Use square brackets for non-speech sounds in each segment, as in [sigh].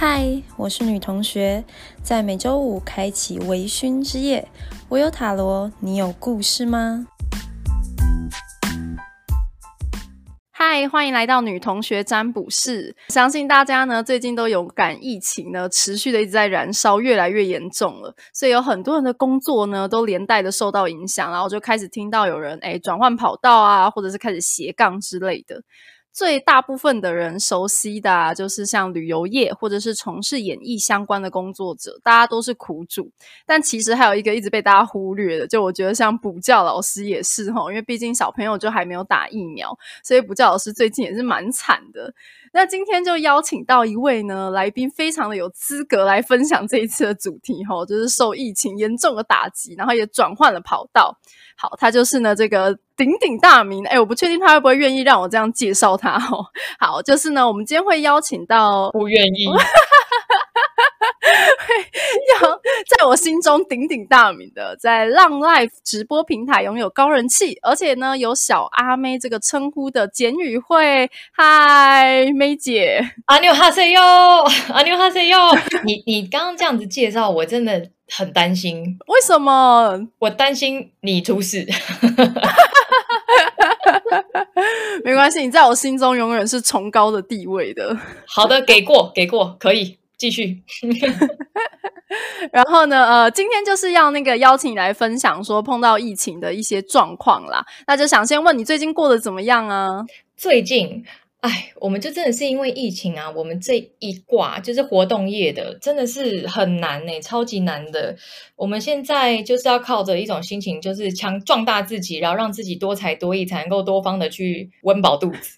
嗨，我是女同学，在每周五开启微醺之夜。我有塔罗，你有故事吗？嗨，欢迎来到女同学占卜室。相信大家呢最近都有感，疫情呢持续的一直在燃烧，越来越严重了，所以有很多人的工作呢都连带的受到影响，然后就开始听到有人哎转换跑道啊，或者是开始斜杠之类的。最大部分的人熟悉的，就是像旅游业或者是从事演艺相关的工作者，大家都是苦主。但其实还有一个一直被大家忽略的，就我觉得像补教老师也是哈，因为毕竟小朋友就还没有打疫苗，所以补教老师最近也是蛮惨的。那今天就邀请到一位呢来宾，非常的有资格来分享这一次的主题哈，就是受疫情严重的打击，然后也转换了跑道。好，他就是呢这个鼎鼎大名，哎，我不确定他会不会愿意让我这样介绍他哦。好，就是呢，我们今天会邀请到，不愿意。[laughs] 要在我心中鼎鼎大名的，在浪 life 直播平台拥有高人气，而且呢有小阿妹这个称呼的简语慧，嗨，妹姐，阿牛哈塞哟，阿牛哈塞哟，你你刚刚这样子介绍，我真的很担心，为什么？我担心你出事，[laughs] 没关系，你在我心中永远是崇高的地位的。好的，给过，给过，可以。继续，[laughs] 然后呢？呃，今天就是要那个邀请你来分享说碰到疫情的一些状况啦。那就想先问你最近过得怎么样啊？最近，哎，我们就真的是因为疫情啊，我们这一挂就是活动业的，真的是很难呢，超级难的。我们现在就是要靠着一种心情，就是强壮大自己，然后让自己多才多艺，才能够多方的去温饱肚子。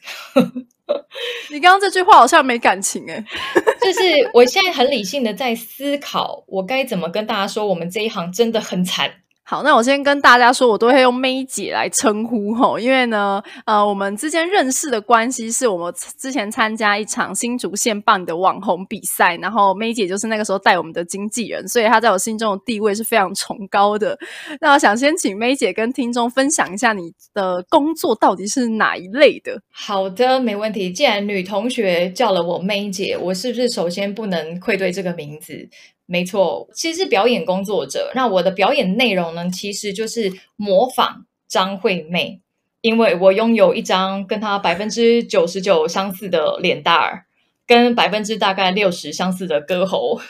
[laughs] 你刚刚这句话好像没感情哎，[laughs] 就是我现在很理性的在思考，我该怎么跟大家说，我们这一行真的很惨。好，那我先跟大家说，我都会用 ma 姐来称呼吼，因为呢，呃，我们之间认识的关系是我们之前参加一场新竹县办的网红比赛，然后 ma 姐就是那个时候带我们的经纪人，所以她在我心中的地位是非常崇高的。那我想先请 ma 姐跟听众分享一下你的工作到底是哪一类的。好的，没问题。既然女同学叫了我 ma 姐，我是不是首先不能愧对这个名字？没错，其实是表演工作者。那我的表演内容呢，其实就是模仿张惠妹，因为我拥有一张跟她百分之九十九相似的脸蛋儿，跟百分之大概六十相似的歌喉，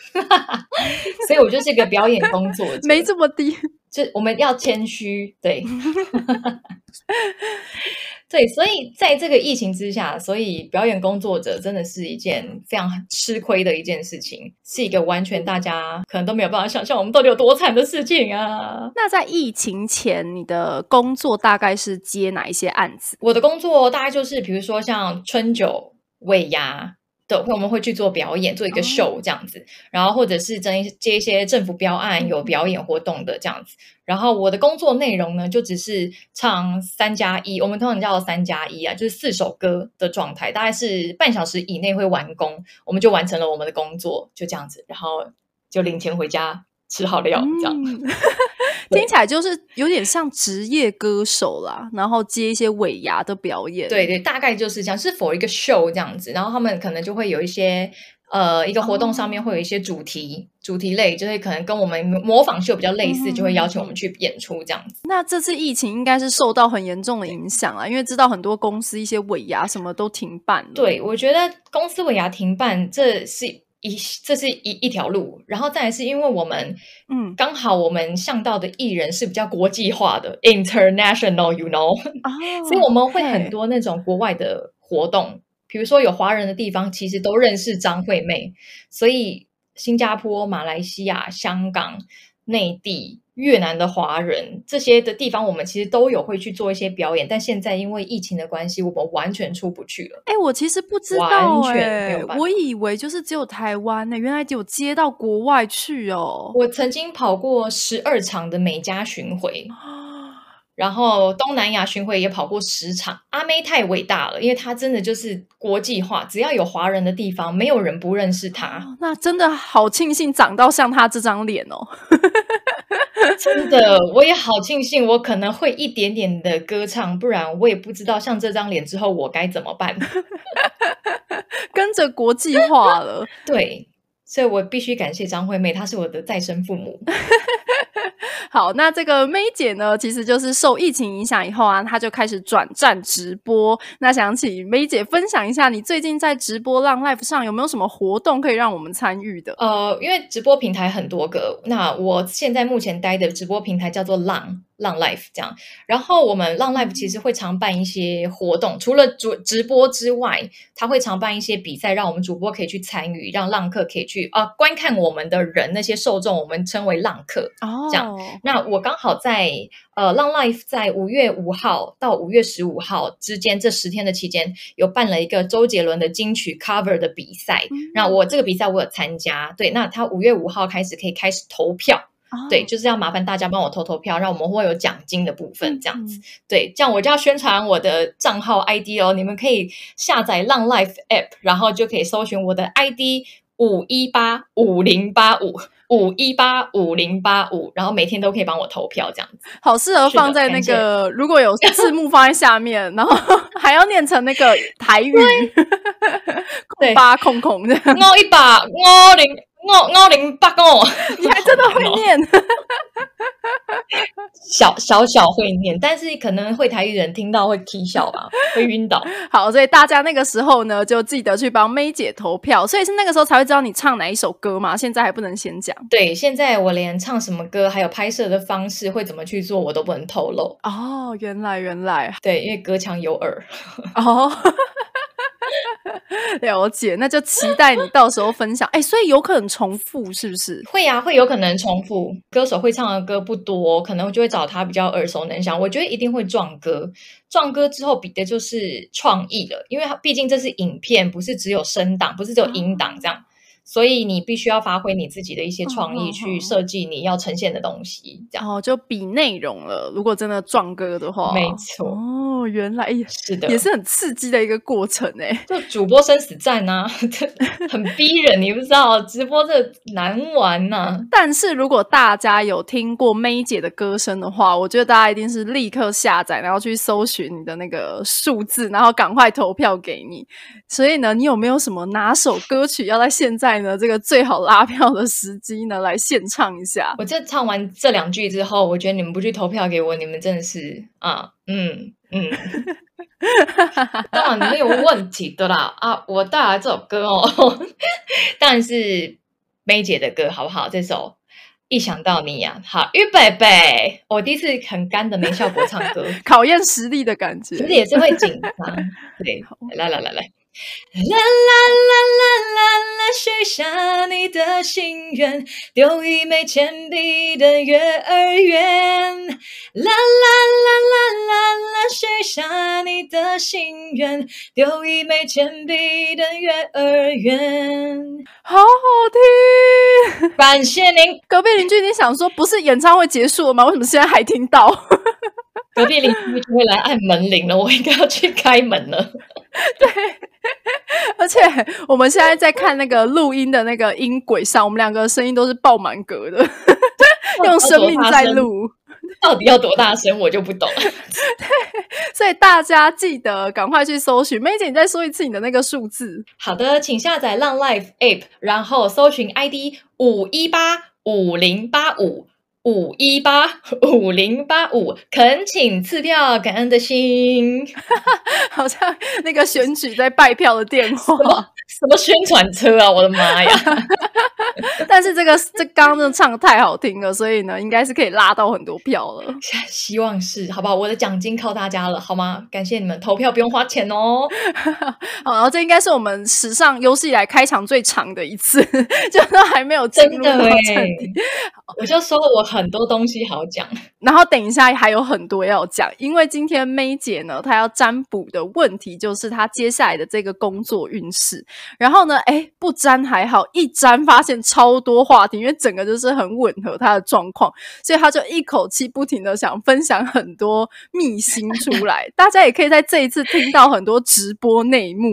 [laughs] 所以我就是一个表演工作者。没这么低，就我们要谦虚，对。[laughs] 对，所以在这个疫情之下，所以表演工作者真的是一件非常吃亏的一件事情，是一个完全大家可能都没有办法想象我们到底有多惨的事情啊。那在疫情前，你的工作大概是接哪一些案子？我的工作大概就是，比如说像春酒、尾牙。会，我们会去做表演，做一个 show 这样子，然后或者是接接一些政府标案有表演活动的这样子。然后我的工作内容呢，就只是唱三加一，我们通常叫三加一啊，就是四首歌的状态，大概是半小时以内会完工，我们就完成了我们的工作，就这样子，然后就领钱回家吃好料这样。[laughs] 听起来就是有点像职业歌手啦，然后接一些尾牙的表演。对对，大概就是这样，是否一个 show 这样子，然后他们可能就会有一些呃，一个活动上面会有一些主题，主题类就是可能跟我们模仿秀比较类似，就会邀请我们去演出这样子。那这次疫情应该是受到很严重的影响啊，因为知道很多公司一些尾牙什么都停办了。对，我觉得公司尾牙停办，这是。一这是一一条路，然后再来是因为我们，嗯，刚好我们向到的艺人是比较国际化的，international，you know，[laughs] 所以我们会很多那种国外的活动，比如说有华人的地方，其实都认识张惠妹，所以新加坡、马来西亚、香港、内地。越南的华人这些的地方，我们其实都有会去做一些表演，但现在因为疫情的关系，我们完全出不去了。哎，我其实不知道，哎，我以为就是只有台湾呢，原来有接到国外去哦。我曾经跑过十二场的美加巡回。[gasps] 然后东南亚巡回也跑过十场，阿妹太伟大了，因为她真的就是国际化，只要有华人的地方，没有人不认识她。那真的好庆幸长到像她这张脸哦，[laughs] [laughs] 真的，我也好庆幸我可能会一点点的歌唱，不然我也不知道像这张脸之后我该怎么办。[laughs] 跟着国际化了，[laughs] 对。所以我必须感谢张惠妹，她是我的再生父母。[laughs] 好，那这个 May 姐呢，其实就是受疫情影响以后啊，她就开始转战直播。那想请 May 姐分享一下，你最近在直播浪 Life 上有没有什么活动可以让我们参与的？呃，因为直播平台很多个，那我现在目前待的直播平台叫做浪。浪 life 这样，然后我们浪 life 其实会常办一些活动，除了主直播之外，他会常办一些比赛，让我们主播可以去参与，让浪客可以去啊观看我们的人那些受众，我们称为浪客。哦，这样，那我刚好在呃浪 life 在五月五号到五月十五号之间这十天的期间，有办了一个周杰伦的金曲 cover 的比赛。那我这个比赛我有参加，对，那他五月五号开始可以开始投票。对，就是要麻烦大家帮我投投票，让我们会有奖金的部分，这样子。对，这样我就要宣传我的账号 ID 哦，你们可以下载浪 Life App，然后就可以搜寻我的 ID 五一八五零八五五一八五零八五，然后每天都可以帮我投票，这样子。好适合放在那个如果有字幕放在下面，然后 [laughs] 还要念成那个台语，对，八空空的，我一把我零。我我零八哦，[laughs] 你还真的会念，[laughs] 小小小会念，但是可能会台语人听到会啼笑吧，[laughs] 会晕倒。好，所以大家那个时候呢，就记得去帮 May 姐投票，所以是那个时候才会知道你唱哪一首歌嘛。现在还不能先讲。对，现在我连唱什么歌，还有拍摄的方式会怎么去做，我都不能透露。哦，原来原来，对，因为隔墙有耳。哦。[laughs] 了解，那就期待你到时候分享。哎，所以有可能重复，是不是？会啊，会有可能重复。歌手会唱的歌不多，可能就会找他比较耳熟能详。我觉得一定会撞歌，撞歌之后比的就是创意了，因为毕竟这是影片，不是只有声档，不是只有音档这样。所以你必须要发挥你自己的一些创意去设计你要呈现的东西，这样哦，就比内容了。如果真的撞歌的话，没错哦，原来也是的，也是很刺激的一个过程哎。就主播生死战啊，[laughs] [laughs] 很逼人，你不知道直播这难玩呐。但是如果大家有听过 May 姐的歌声的话，我觉得大家一定是立刻下载，然后去搜寻你的那个数字，然后赶快投票给你。所以呢，你有没有什么拿手歌曲要在现在？呢，这个最好拉票的时机呢，来现唱一下。我这唱完这两句之后，我觉得你们不去投票给我，你们真的是啊，嗯嗯，当然没有问题的啦啊！我带来这首歌哦，[laughs] 当然是梅姐的歌，好不好？这首一想到你呀，好预备备，我第一次很干的没效果唱歌，[laughs] 考验实力的感觉，其实也是会紧张。对，来来来来。啦啦啦啦啦啦，许下你的心愿，丢一枚钱币的月儿圆。啦啦啦啦啦啦，许下你的心愿，丢一枚钱币的月儿圆。好好听，[laughs] 感谢您。隔壁邻居，你想说不是演唱会结束了吗？为什么现在还听到？[laughs] 隔壁邻居就会来按门铃了，我应该要去开门了。对，[laughs] 而且我们现在在看那个录音的那个音轨上，我们两个声音都是爆满格的，[laughs] 用生命在录，[laughs] 到底要多大声我就不懂。对，所以大家记得赶快去搜寻。梅姐，你再说一次你的那个数字。好的，请下载浪 Life App，然后搜寻 ID 五一八五零八五。五一八五零八五，恳请赐票，感恩的心，[laughs] 好像那个选举在拜票的电话，什么宣传车啊！我的妈呀！[laughs] 但是这个这刚刚唱的太好听了，所以呢，应该是可以拉到很多票了。希望是，好不好？我的奖金靠大家了，好吗？感谢你们投票，不用花钱哦。[laughs] 好，然后这应该是我们史上有史以来开场最长的一次，就都还没有真的哎，我就说我。很多东西好讲，然后等一下还有很多要讲，因为今天 May 姐呢，她要占卜的问题就是她接下来的这个工作运势。然后呢，哎，不占还好，一占发现超多话题，因为整个就是很吻合她的状况，所以她就一口气不停的想分享很多秘辛出来。大家也可以在这一次听到很多直播内幕。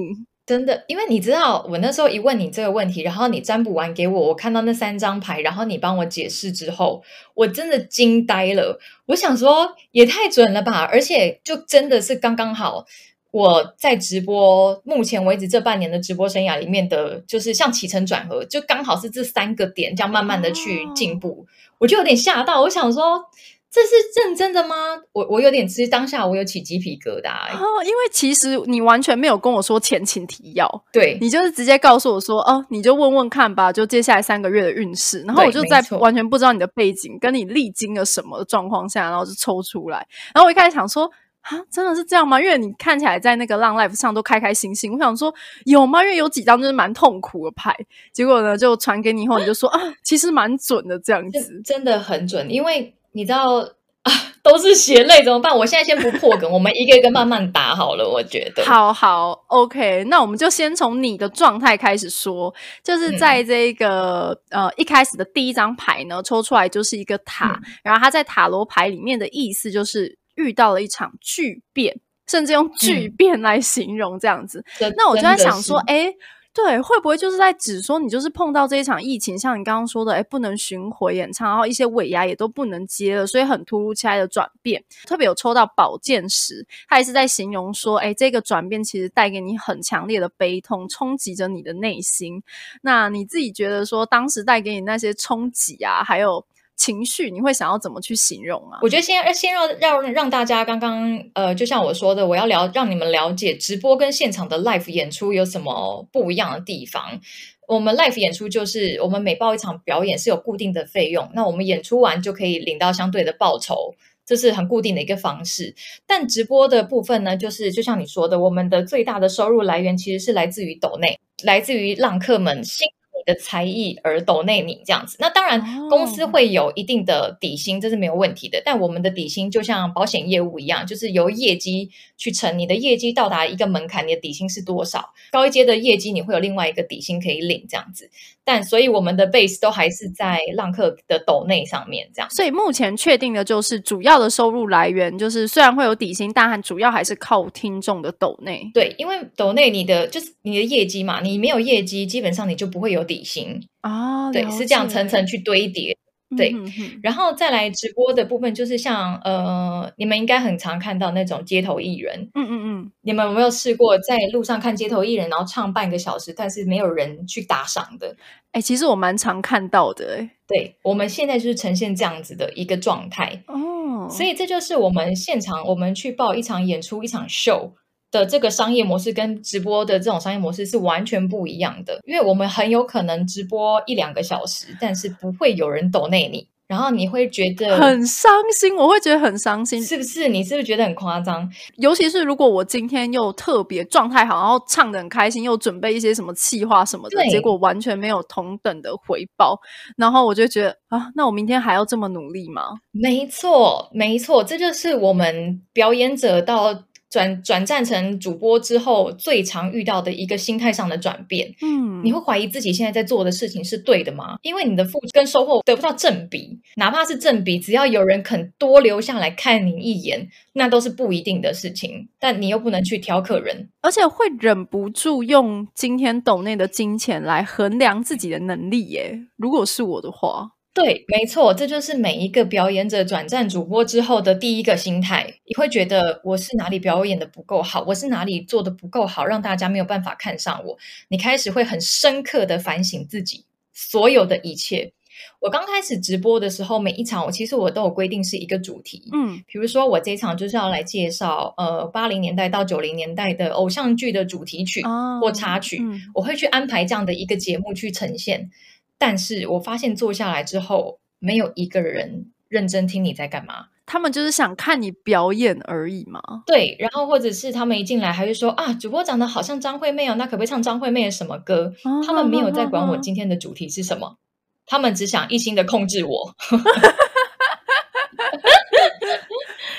真的，因为你知道，我那时候一问你这个问题，然后你占卜完给我，我看到那三张牌，然后你帮我解释之后，我真的惊呆了。我想说，也太准了吧！而且就真的是刚刚好，我在直播目前为止这半年的直播生涯里面的，就是像起承转合，就刚好是这三个点，这样慢慢的去进步，我就有点吓到，我想说。这是认真的吗？我我有点，其实当下我有起鸡皮疙瘩，哦，因为其实你完全没有跟我说前情提要，对你就是直接告诉我说，哦，你就问问看吧，就接下来三个月的运势，然后我就在完全不知道你的背景，跟你历经了什么状况下，然后就抽出来，然后我一开始想说，啊，真的是这样吗？因为你看起来在那个浪 life 上都开开心心，我想说有吗？因为有几张就是蛮痛苦的牌，结果呢就传给你以后，你就说啊，其实蛮准的这样子，真的很准，因为。你知道啊，都是血泪怎么办？我现在先不破梗，我们一个一个慢慢打好了。我觉得，好好，OK，那我们就先从你的状态开始说。就是在这个呃一开始的第一张牌呢，抽出来就是一个塔，然后它在塔罗牌里面的意思就是遇到了一场巨变，甚至用巨变来形容这样子。那我就在想说，哎。对，会不会就是在指说你就是碰到这一场疫情，像你刚刚说的，哎，不能巡回演唱，然后一些尾牙也都不能接了，所以很突如其来的转变。特别有抽到宝剑十，他也是在形容说，哎，这个转变其实带给你很强烈的悲痛，冲击着你的内心。那你自己觉得说，当时带给你那些冲击啊，还有？情绪你会想要怎么去形容啊？我觉得先先让让让大家刚刚呃，就像我说的，我要了让你们了解直播跟现场的 live 演出有什么不一样的地方。我们 live 演出就是我们每报一场表演是有固定的费用，那我们演出完就可以领到相对的报酬，这是很固定的一个方式。但直播的部分呢，就是就像你说的，我们的最大的收入来源其实是来自于抖内，来自于浪客们新。的才艺而抖内你这样子，那当然公司会有一定的底薪，这是没有问题的。但我们的底薪就像保险业务一样，就是由业绩去乘，你的业绩到达一个门槛，你的底薪是多少？高一阶的业绩你会有另外一个底薪可以领这样子。但所以我们的 base 都还是在浪客的斗内上面这样。所以目前确定的就是主要的收入来源就是虽然会有底薪，但主要还是靠听众的斗内。对，因为斗内你的就是你的业绩嘛，你没有业绩，基本上你就不会有底。薪啊，对，是这样层层去堆叠，对，然后再来直播的部分，就是像呃，你们应该很常看到那种街头艺人，嗯嗯嗯，你们有没有试过在路上看街头艺人，然后唱半个小时，但是没有人去打赏的？哎，其实我蛮常看到的，哎，对，我们现在就是呈现这样子的一个状态哦，所以这就是我们现场我们去报一场演出一场秀。的这个商业模式跟直播的这种商业模式是完全不一样的，因为我们很有可能直播一两个小时，但是不会有人抖内你，然后你会觉得很伤心，我会觉得很伤心，是不是？你是不是觉得很夸张？尤其是如果我今天又特别状态好，然后唱的很开心，又准备一些什么气话什么的，结果完全没有同等的回报，然后我就觉得啊，那我明天还要这么努力吗？没错，没错，这就是我们表演者到。转转战成主播之后，最常遇到的一个心态上的转变，嗯，你会怀疑自己现在在做的事情是对的吗？因为你的付出跟收获得不到正比，哪怕是正比，只要有人肯多留下来看你一眼，那都是不一定的事情。但你又不能去挑客人，而且会忍不住用今天斗内的金钱来衡量自己的能力耶。如果是我的话。对，没错，这就是每一个表演者转战主播之后的第一个心态。你会觉得我是哪里表演的不够好，我是哪里做的不够好，让大家没有办法看上我。你开始会很深刻的反省自己所有的一切。我刚开始直播的时候，每一场我其实我都有规定是一个主题，嗯，比如说我这一场就是要来介绍呃八零年代到九零年代的偶像剧的主题曲或插曲，我会去安排这样的一个节目去呈现。但是我发现坐下来之后，没有一个人认真听你在干嘛。他们就是想看你表演而已嘛。对，然后或者是他们一进来还是说啊，主播长得好像张惠妹哦，那可不可以唱张惠妹的什么歌？他们没有在管我今天的主题是什么，他们只想一心的控制我。[laughs]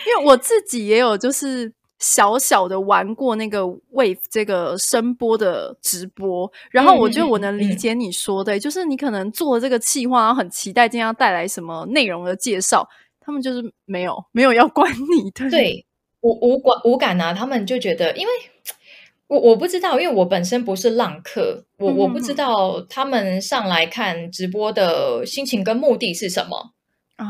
因为我自己也有就是。小小的玩过那个 wave 这个声波的直播，然后我觉得我能理解你说的，就是你可能做了这个企划，然后很期待今天要带来什么内容的介绍，他们就是没有没有要管你的，对，无无管无感啊，他们就觉得，因为我我不知道，因为我本身不是浪客，我我不知道他们上来看直播的心情跟目的是什么。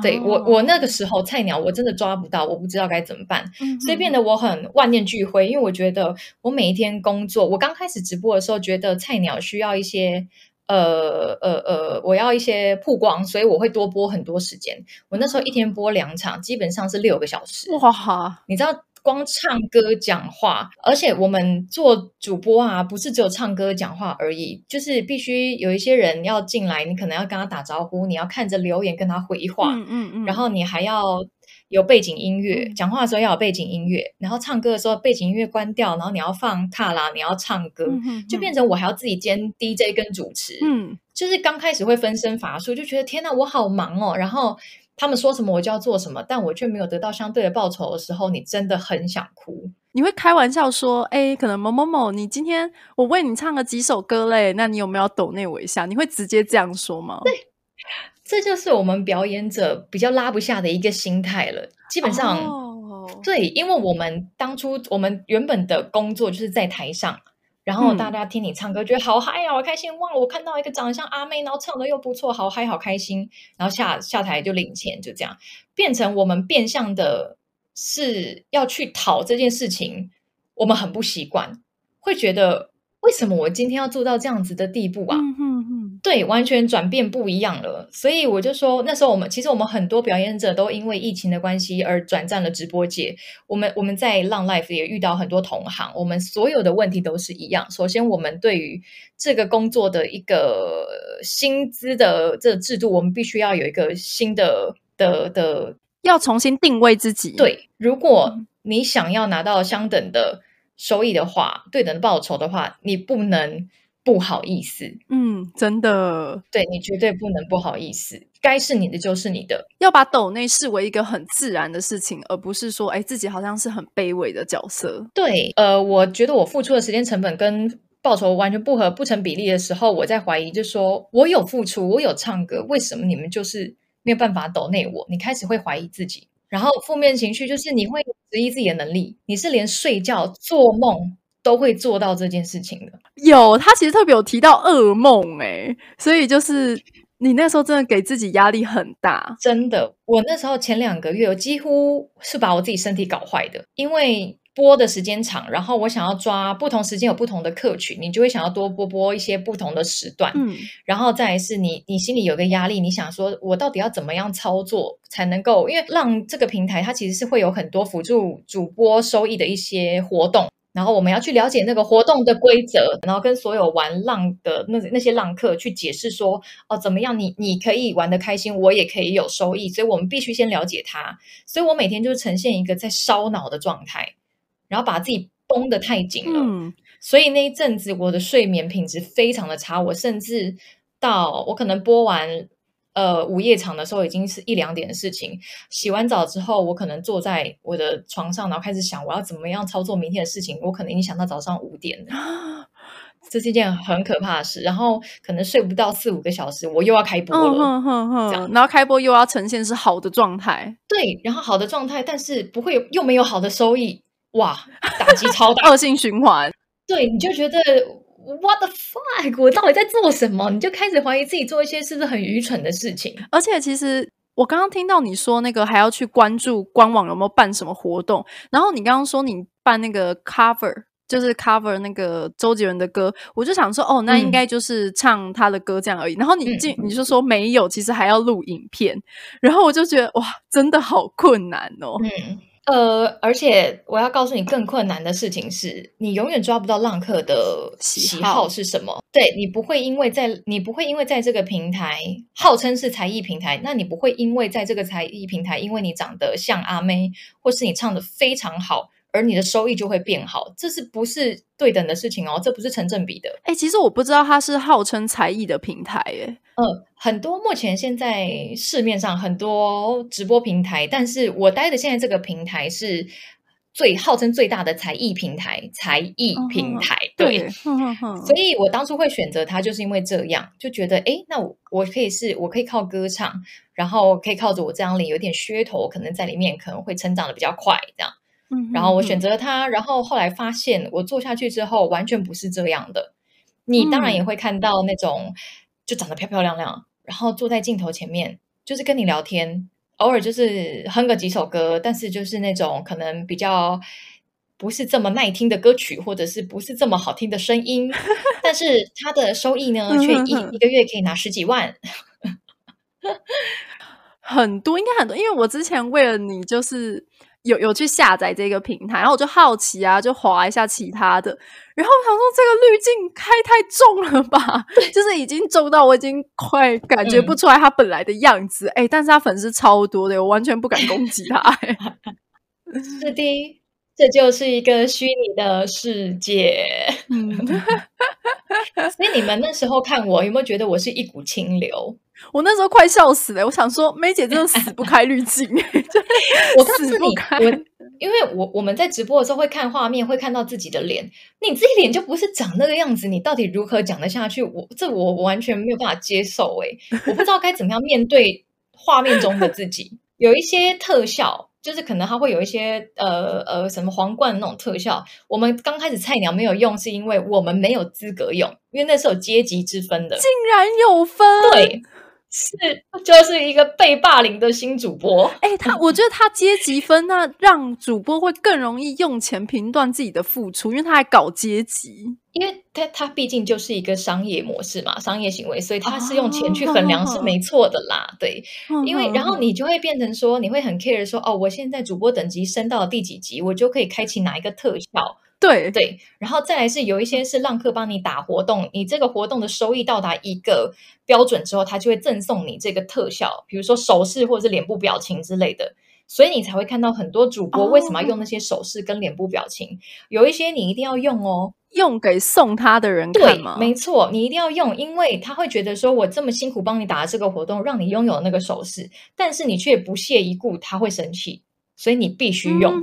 对我，我那个时候菜鸟，我真的抓不到，我不知道该怎么办，所以变得我很万念俱灰。因为我觉得我每一天工作，我刚开始直播的时候，觉得菜鸟需要一些呃呃呃，我要一些曝光，所以我会多播很多时间。我那时候一天播两场，基本上是六个小时。哇，你知道？光唱歌讲话，而且我们做主播啊，不是只有唱歌讲话而已，就是必须有一些人要进来，你可能要跟他打招呼，你要看着留言跟他回话，嗯嗯嗯，然后你还要有背景音乐，讲话的时候要有背景音乐，然后唱歌的时候背景音乐关掉，然后你要放卡拉，你要唱歌，就变成我还要自己兼 DJ 跟主持，嗯，就是刚开始会分身乏术，就觉得天哪，我好忙哦，然后。他们说什么我就要做什么，但我却没有得到相对的报酬的时候，你真的很想哭。你会开玩笑说：“哎，可能某某某，你今天我为你唱了几首歌嘞，那你有没有抖那我一下？”你会直接这样说吗？对，这就是我们表演者比较拉不下的一个心态了。基本上，对，因为我们当初我们原本的工作就是在台上。然后大家听你唱歌，觉得好嗨呀，好开心！哇，我看到一个长得像阿妹，然后唱的又不错，好嗨，好开心。然后下下台就领钱，就这样变成我们变相的是要去讨这件事情，我们很不习惯，会觉得为什么我今天要做到这样子的地步啊？对，完全转变不一样了。所以我就说，那时候我们其实我们很多表演者都因为疫情的关系而转战了直播界。我们我们在浪 life 也遇到很多同行，我们所有的问题都是一样。首先，我们对于这个工作的一个薪资的这个制度，我们必须要有一个新的的的，要重新定位自己。对，如果你想要拿到相等的收益的话，对等的报酬的话，你不能。不好意思，嗯，真的，对你绝对不能不好意思，该是你的就是你的，要把抖内视为一个很自然的事情，而不是说，哎，自己好像是很卑微的角色。对，呃，我觉得我付出的时间成本跟报酬完全不合不成比例的时候，我在怀疑，就说我有付出，我有唱歌，为什么你们就是没有办法抖内我？你开始会怀疑自己，然后负面情绪就是你会质疑自己的能力，你是连睡觉做梦。都会做到这件事情的。有他其实特别有提到噩梦，哎，所以就是你那时候真的给自己压力很大，真的。我那时候前两个月，我几乎是把我自己身体搞坏的，因为播的时间长，然后我想要抓不同时间有不同的客群，你就会想要多播播一些不同的时段，嗯，然后再是你你心里有个压力，你想说我到底要怎么样操作才能够，因为让这个平台它其实是会有很多辅助主播收益的一些活动。然后我们要去了解那个活动的规则，然后跟所有玩浪的那那些浪客去解释说，哦，怎么样，你你可以玩的开心，我也可以有收益，所以我们必须先了解它。所以我每天就是呈现一个在烧脑的状态，然后把自己绷得太紧了，所以那一阵子我的睡眠品质非常的差，我甚至到我可能播完。呃，午夜场的时候已经是一两点的事情。洗完澡之后，我可能坐在我的床上，然后开始想我要怎么样操作明天的事情。我可能已经想到早上五点了，这是一件很可怕的事。然后可能睡不到四五个小时，我又要开播了。这样，然后开播又要呈现是好的状态。对，然后好的状态，但是不会又没有好的收益，哇，打击超大，[laughs] 恶性循环。对，你就觉得。What the fuck！我到底在做什么？你就开始怀疑自己做一些是不是很愚蠢的事情。而且，其实我刚刚听到你说那个还要去关注官网有没有办什么活动，然后你刚刚说你办那个 cover，就是 cover 那个周杰伦的歌，我就想说，哦，那应该就是唱他的歌这样而已。然后你进你就说没有，其实还要录影片，然后我就觉得哇，真的好困难哦。嗯。呃，而且我要告诉你，更困难的事情是你永远抓不到浪客的喜好是什么。对你不会因为在你不会因为在这个平台号称是才艺平台，那你不会因为在这个才艺平台，因为你长得像阿妹，或是你唱的非常好。而你的收益就会变好，这是不是对等的事情哦？这不是成正比的。哎，其实我不知道它是号称才艺的平台，哎，嗯，很多目前现在市面上很多直播平台，但是我待的现在这个平台是最号称最大的才艺平台，才艺平台，对，所以我当初会选择它，就是因为这样，就觉得，哎，那我我可以是，我可以靠歌唱，然后可以靠着我这张脸有点噱头，可能在里面可能会成长的比较快，这样。然后我选择了他，然后后来发现我做下去之后完全不是这样的。你当然也会看到那种就长得漂漂亮亮，然后坐在镜头前面就是跟你聊天，偶尔就是哼个几首歌，但是就是那种可能比较不是这么耐听的歌曲，或者是不是这么好听的声音，[laughs] 但是他的收益呢，却一一个月可以拿十几万。很多应该很多，因为我之前为了你就是有有去下载这个平台，然后我就好奇啊，就划一下其他的，然后我想说这个滤镜开太重了吧，就是已经重到我已经快感觉不出来他本来的样子，哎，但是他粉丝超多的，我完全不敢攻击他。是的，[laughs] 这就是一个虚拟的世界。[laughs] 所以你们那时候看我，有没有觉得我是一股清流？我那时候快笑死了，我想说，梅姐真的死不开滤镜，[laughs] 我告诉你，我因为我我们在直播的时候会看画面，会看到自己的脸，你自己脸就不是长那个样子，你到底如何讲得下去？我这我完全没有办法接受，哎，我不知道该怎么样面对画面中的自己。有一些特效，就是可能它会有一些呃呃什么皇冠那种特效，我们刚开始菜鸟没有用，是因为我们没有资格用，因为那是有阶级之分的，竟然有分，对。是，就是一个被霸凌的新主播。哎，他，我觉得他阶级分，那让主播会更容易用钱评断自己的付出，因为他还搞阶级。因为他，他毕竟就是一个商业模式嘛，商业行为，所以他是用钱去衡量是没错的啦。对，因为然后你就会变成说，你会很 care 说，哦，我现在主播等级升到了第几级，我就可以开启哪一个特效。对对，然后再来是有一些是浪客帮你打活动，你这个活动的收益到达一个标准之后，他就会赠送你这个特效，比如说手势或者是脸部表情之类的，所以你才会看到很多主播为什么要用那些手势跟脸部表情，有一些你一定要用哦，用给送他的人看吗？没错，你一定要用，因为他会觉得说我这么辛苦帮你打这个活动，让你拥有那个手势，但是你却不屑一顾，他会生气，所以你必须用。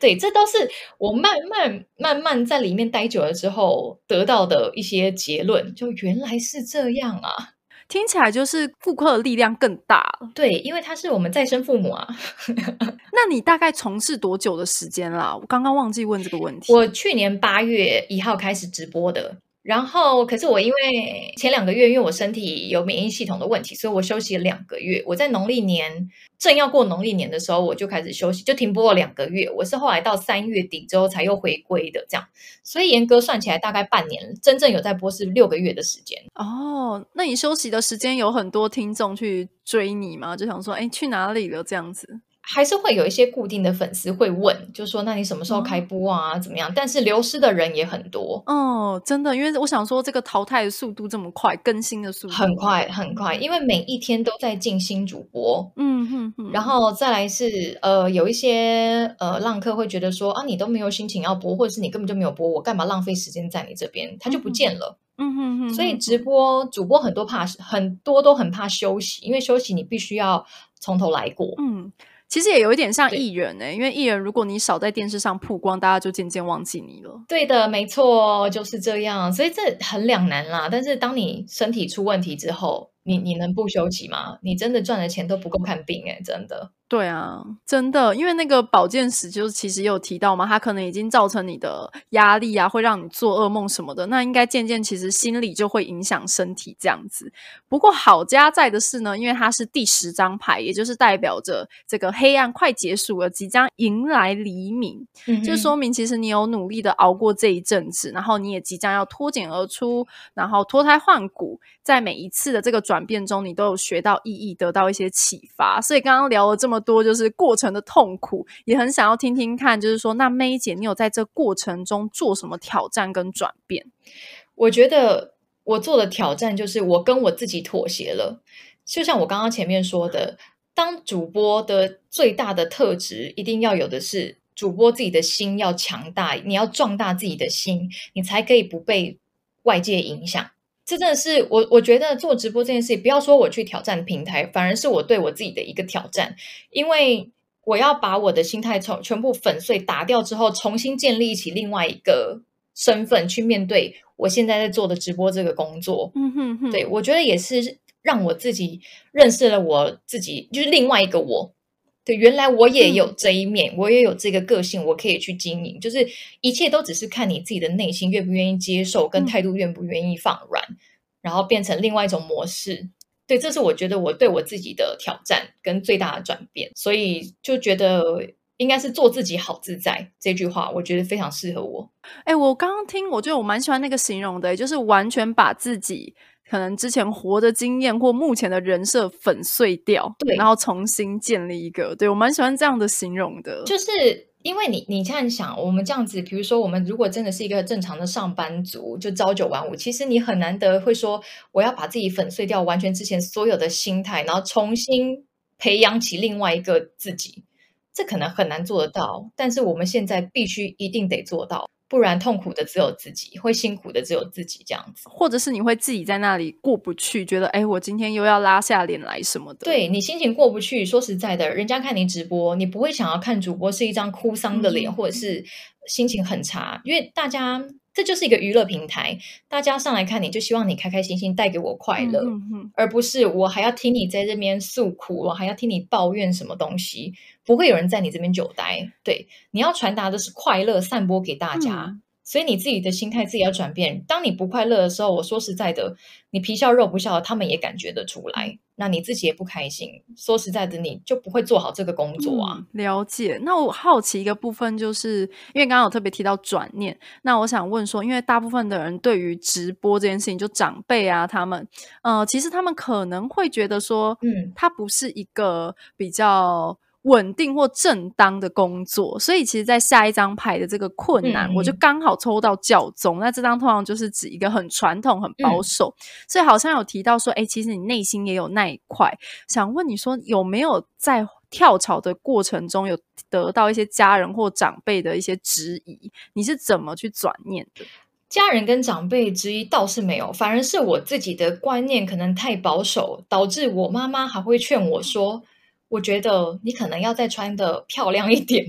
对，这都是我慢慢慢慢在里面待久了之后得到的一些结论，就原来是这样啊！听起来就是顾客的力量更大了。对，因为他是我们再生父母啊。[laughs] 那你大概从事多久的时间啦？我刚刚忘记问这个问题。我去年八月一号开始直播的。然后，可是我因为前两个月，因为我身体有免疫系统的问题，所以我休息了两个月。我在农历年正要过农历年的时候，我就开始休息，就停播了两个月。我是后来到三月底之后才又回归的，这样。所以严格算起来，大概半年，真正有在播是六个月的时间。哦，那你休息的时间有很多听众去追你吗？就想说，哎，去哪里了？这样子。还是会有一些固定的粉丝会问，就说那你什么时候开播啊？怎么样？但是流失的人也很多。哦，真的，因为我想说，这个淘汰的速度这么快，更新的速度很快很快，因为每一天都在进新主播。嗯哼哼。然后再来是呃，有一些呃浪客会觉得说啊，你都没有心情要播，或者是你根本就没有播，我干嘛浪费时间在你这边？他就不见了。嗯哼哼。所以直播主播很多怕很多都很怕休息，因为休息你必须要从头来过。嗯。其实也有一点像艺人呢，因为艺人如果你少在电视上曝光，大家就渐渐忘记你了。对的，没错，就是这样。所以这很两难啦。但是当你身体出问题之后，你你能不休息吗？你真的赚的钱都不够看病哎，真的。对啊，真的，因为那个保健史就是其实有提到嘛，它可能已经造成你的压力啊，会让你做噩梦什么的。那应该渐渐其实心理就会影响身体这样子。不过好家在的是呢，因为它是第十张牌，也就是代表着这个黑暗快结束了，即将迎来黎明，嗯就说明其实你有努力的熬过这一阵子，然后你也即将要脱茧而出，然后脱胎换骨，在每一次的这个转变中，你都有学到意义，得到一些启发。所以刚刚聊了这么。多就是过程的痛苦，也很想要听听看，就是说，那梅姐，你有在这过程中做什么挑战跟转变？我觉得我做的挑战就是我跟我自己妥协了。就像我刚刚前面说的，当主播的最大的特质，一定要有的是主播自己的心要强大，你要壮大自己的心，你才可以不被外界影响。这真的是我，我觉得做直播这件事，不要说我去挑战平台，反而是我对我自己的一个挑战，因为我要把我的心态从全部粉碎打掉之后，重新建立起另外一个身份去面对我现在在做的直播这个工作。嗯哼哼，对我觉得也是让我自己认识了我自己，就是另外一个我。对，原来我也有这一面，我也有这个个性，我可以去经营。就是一切都只是看你自己的内心愿不愿意接受，跟态度愿不愿意放软，然后变成另外一种模式。对，这是我觉得我对我自己的挑战跟最大的转变，所以就觉得应该是做自己好自在这句话，我觉得非常适合我。哎，我刚刚听，我觉得我蛮喜欢那个形容的，就是完全把自己可能之前活的经验或目前的人设粉碎掉，对，然后重新建立一个。对我蛮喜欢这样的形容的，就是。因为你，你这样想，我们这样子，比如说，我们如果真的是一个正常的上班族，就朝九晚五，其实你很难得会说，我要把自己粉碎掉，完全之前所有的心态，然后重新培养起另外一个自己，这可能很难做得到。但是我们现在必须一定得做到。不然痛苦的只有自己，会辛苦的只有自己，这样子，或者是你会自己在那里过不去，觉得哎，我今天又要拉下脸来什么的。对你心情过不去，说实在的，人家看你直播，你不会想要看主播是一张哭丧的脸，或者是心情很差，因为大家这就是一个娱乐平台，大家上来看你就希望你开开心心，带给我快乐，而不是我还要听你在这边诉苦，我还要听你抱怨什么东西。不会有人在你这边久待，对，你要传达的是快乐，散播给大家，所以你自己的心态自己要转变。当你不快乐的时候，我说实在的，你皮笑肉不笑，他们也感觉得出来，那你自己也不开心。说实在的，你就不会做好这个工作啊。了解。那我好奇一个部分，就是因为刚刚有特别提到转念，那我想问说，因为大部分的人对于直播这件事情，就长辈啊，他们，呃，其实他们可能会觉得说，嗯，它不是一个比较。稳定或正当的工作，所以其实，在下一张牌的这个困难，我就刚好抽到教宗。那这张通常就是指一个很传统、很保守，所以好像有提到说，哎，其实你内心也有那一块。想问你说，有没有在跳槽的过程中，有得到一些家人或长辈的一些质疑？你是怎么去转念的？家人跟长辈质疑倒是没有，反而是我自己的观念可能太保守，导致我妈妈还会劝我说。我觉得你可能要再穿的漂亮一点，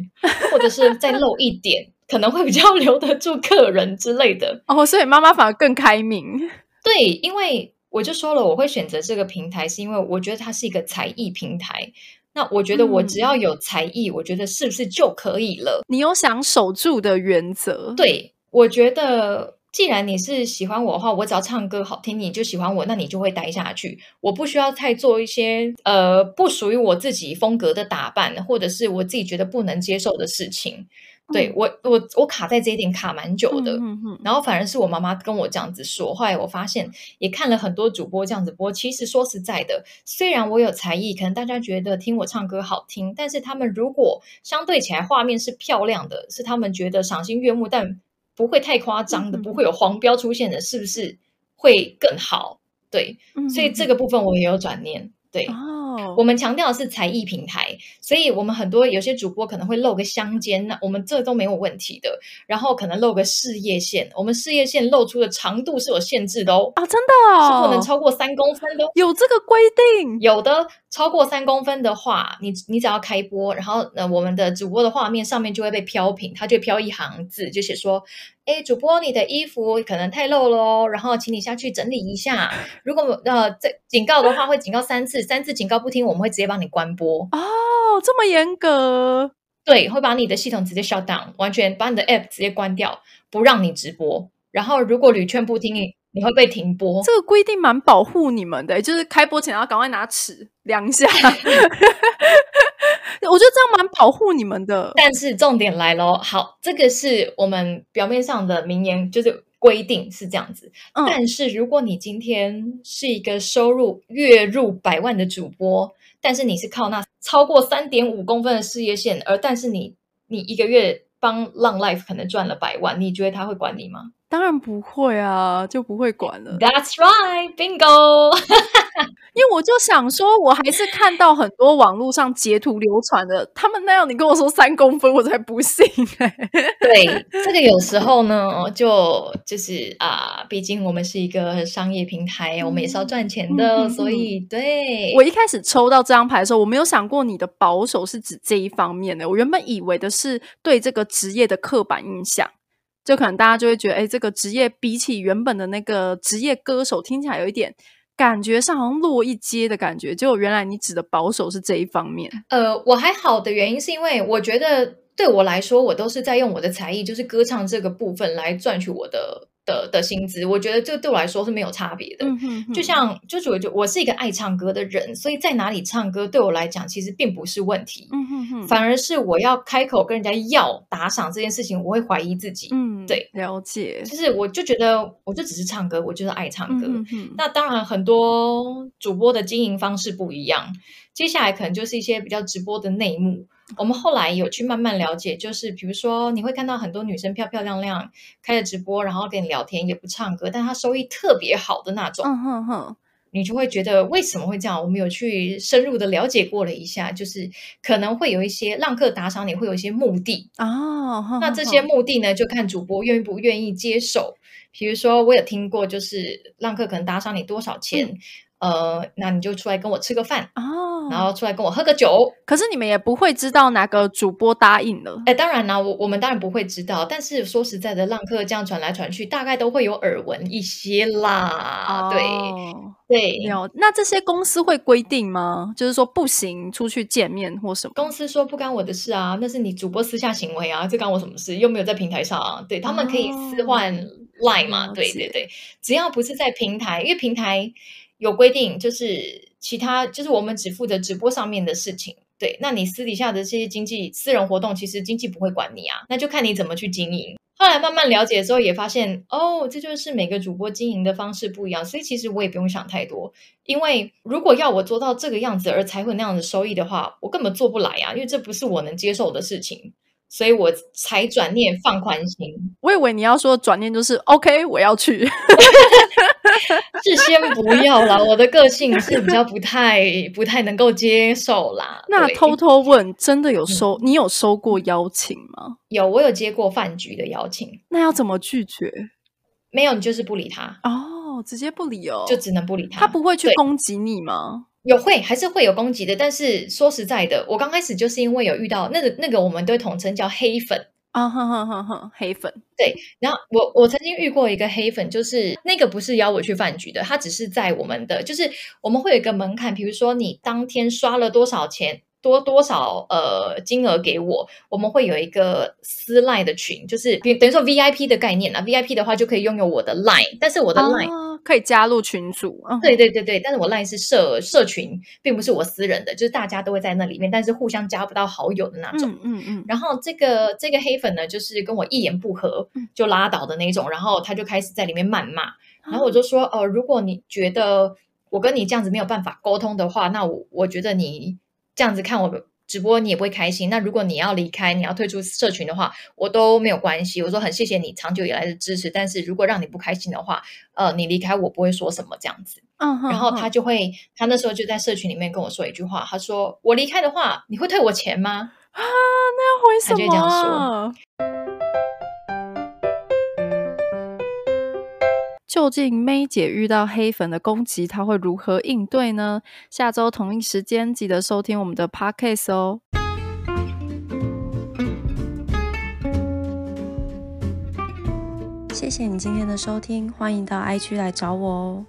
或者是再露一点，可能会比较留得住客人之类的。哦，所以妈妈反而更开明。对，因为我就说了，我会选择这个平台，是因为我觉得它是一个才艺平台。那我觉得我只要有才艺，我觉得是不是就可以了？你有想守住的原则？对，我觉得。既然你是喜欢我的话，我只要唱歌好听，你就喜欢我，那你就会待下去。我不需要太做一些呃不属于我自己风格的打扮，或者是我自己觉得不能接受的事情。对我，我我卡在这一点卡蛮久的。然后反而是我妈妈跟我这样子说，后来我发现也看了很多主播这样子播。其实说实在的，虽然我有才艺，可能大家觉得听我唱歌好听，但是他们如果相对起来画面是漂亮的，是他们觉得赏心悦目，但。不会太夸张的，不会有黄标出现的，是不是会更好？对，所以这个部分我也有转念。对，哦，我们强调的是才艺平台，所以我们很多有些主播可能会露个香肩，那我们这都没有问题的。然后可能露个事业线，我们事业线露出的长度是有限制的哦。啊，真的，是不能超过三公分的，有这个规定。有的超过三公分的话，你你只要开播，然后呃，我们的主播的画面上面就会被飘屏，它就飘一行字，就写说。哎，主播，你的衣服可能太露喽，然后请你下去整理一下。如果呃这警告的话，会警告三次，三次警告不听，我们会直接帮你关播。哦，这么严格？对，会把你的系统直接 shut down，完全把你的 app 直接关掉，不让你直播。然后如果屡劝不听，你会被停播。这个规定蛮保护你们的，就是开播前要赶快拿尺量一下。[laughs] 我觉得这样蛮保护你们的，但是重点来喽，好，这个是我们表面上的名言，就是规定是这样子。但是如果你今天是一个收入月入百万的主播，但是你是靠那超过三点五公分的事业线，而但是你你一个月帮浪 life 可能赚了百万，你觉得他会管你吗？当然不会啊，就不会管了。That's right, bingo。[laughs] 因为我就想说，我还是看到很多网络上截图流传的，他们那样，你跟我说三公分，我才不信哎。对，这个有时候呢，就就是啊，毕竟我们是一个商业平台，我们也是要赚钱的，所以对。我一开始抽到这张牌的时候，我没有想过你的保守是指这一方面的，我原本以为的是对这个职业的刻板印象。就可能大家就会觉得，哎，这个职业比起原本的那个职业歌手，听起来有一点感觉上好像落一阶的感觉。就原来你指的保守是这一方面。呃，我还好的原因是因为我觉得对我来说，我都是在用我的才艺，就是歌唱这个部分来赚取我的。的的薪资，我觉得这对我来说是没有差别的。就像，就是我就我是一个爱唱歌的人，所以在哪里唱歌对我来讲其实并不是问题。嗯哼哼，反而是我要开口跟人家要打赏这件事情，我会怀疑自己。嗯，对，了解。就是我就觉得，我就只是唱歌，我就是爱唱歌。那当然，很多主播的经营方式不一样。接下来可能就是一些比较直播的内幕。我们后来有去慢慢了解，就是比如说你会看到很多女生漂漂亮亮开着直播，然后跟你聊天，也不唱歌，但她收益特别好的那种。嗯哼哼，你就会觉得为什么会这样？我们有去深入的了解过了一下，就是可能会有一些浪客打赏，你会有一些目的哦。那这些目的呢，就看主播愿不愿意接受。比如说，我有听过，就是浪客可能打赏你多少钱。呃，那你就出来跟我吃个饭哦，然后出来跟我喝个酒。可是你们也不会知道哪个主播答应了。哎，当然啦，我我们当然不会知道。但是说实在的，浪客这样传来传去，大概都会有耳闻一些啦。对对，有。那这些公司会规定吗？就是说不行出去见面或什么？公司说不干我的事啊，那是你主播私下行为啊，这干我什么事？又没有在平台上啊。对他们可以私换 line 嘛？对对对，只要不是在平台，因为平台。有规定，就是其他就是我们只负责直播上面的事情，对。那你私底下的这些经济私人活动，其实经济不会管你啊，那就看你怎么去经营。后来慢慢了解之后，也发现哦，这就是每个主播经营的方式不一样，所以其实我也不用想太多。因为如果要我做到这个样子而才会那样的收益的话，我根本做不来啊，因为这不是我能接受的事情。所以我才转念放宽心。我以为你要说转念就是 OK，我要去。[laughs] [laughs] 是先不要啦，我的个性是比较不太不太能够接受啦。那偷偷问，真的有收？你有收过邀请吗？有，我有接过饭局的邀请。那要怎么拒绝？没有，你就是不理他哦，直接不理哦，就只能不理他。他不会去攻击你吗？有会还是会有攻击的，但是说实在的，我刚开始就是因为有遇到那个那个，我们都统称叫黑粉啊，哈哈哈！哈，黑粉对。然后我我曾经遇过一个黑粉，就是那个不是邀我去饭局的，他只是在我们的，就是我们会有一个门槛，比如说你当天刷了多少钱，多多少呃金额给我，我们会有一个私赖的群，就是等于说 VIP 的概念啊，VIP 的话就可以拥有我的 line，但是我的 line。可以加入群组，对对对对，但是我 line 是社社群，并不是我私人的，就是大家都会在那里面，但是互相加不到好友的那种。嗯嗯嗯。然后这个这个黑粉呢，就是跟我一言不合就拉倒的那种，然后他就开始在里面谩骂，然后我就说，呃，如果你觉得我跟你这样子没有办法沟通的话，那我我觉得你这样子看我。直播你也不会开心。那如果你要离开，你要退出社群的话，我都没有关系。我说很谢谢你长久以来的支持，但是如果让你不开心的话，呃，你离开我不会说什么这样子。嗯，然后他就会，他那时候就在社群里面跟我说一句话，他说我离开的话，你会退我钱吗？啊，那要回什么？他就这样说。究竟 May 姐遇到黑粉的攻击，她会如何应对呢？下周同一时间记得收听我们的 Podcast 哦。谢谢你今天的收听，欢迎到 IG 来找我哦。